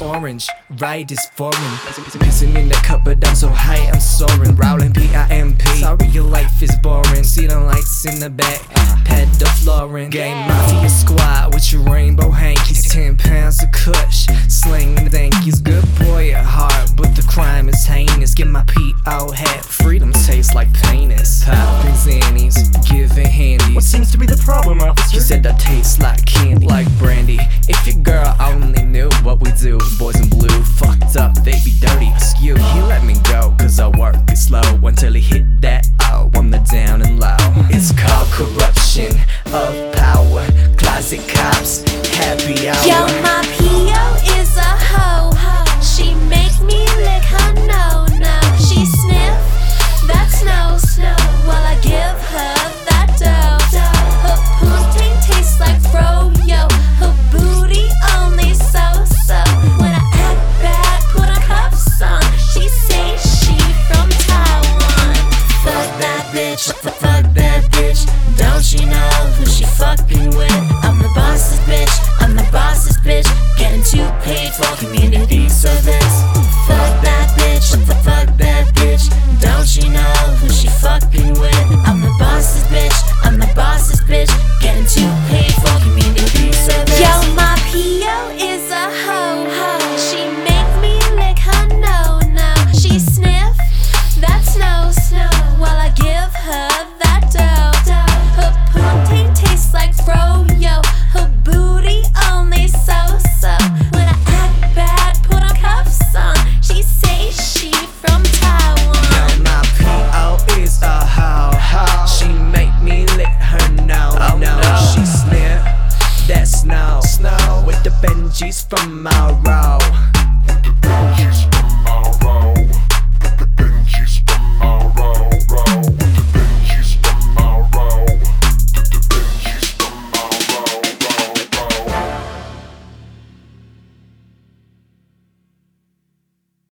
orange, right is foreign. Pissing in the cup, but I'm so high, I'm soaring. Rowling P-I-M-P. Sorry, your life is boring. See the lights in the back, pad the flooring. Game mafia squad with your rainbow hankies. Ten pounds of kush, sling the dankies. Good boy at heart, but the crime is heinous. Get my P.O. hat, freedom tastes like penis. Popping zannies, giving handies. What seems to be the problem, officer? She said I taste like candy, like brandy. If your girl Boys in blue, fucked up, they be done. fuck that bitch. Don't she know who she fucking with? I'm the boss's bitch, I'm the boss's bitch. Getting too paid for community service. She's from my road.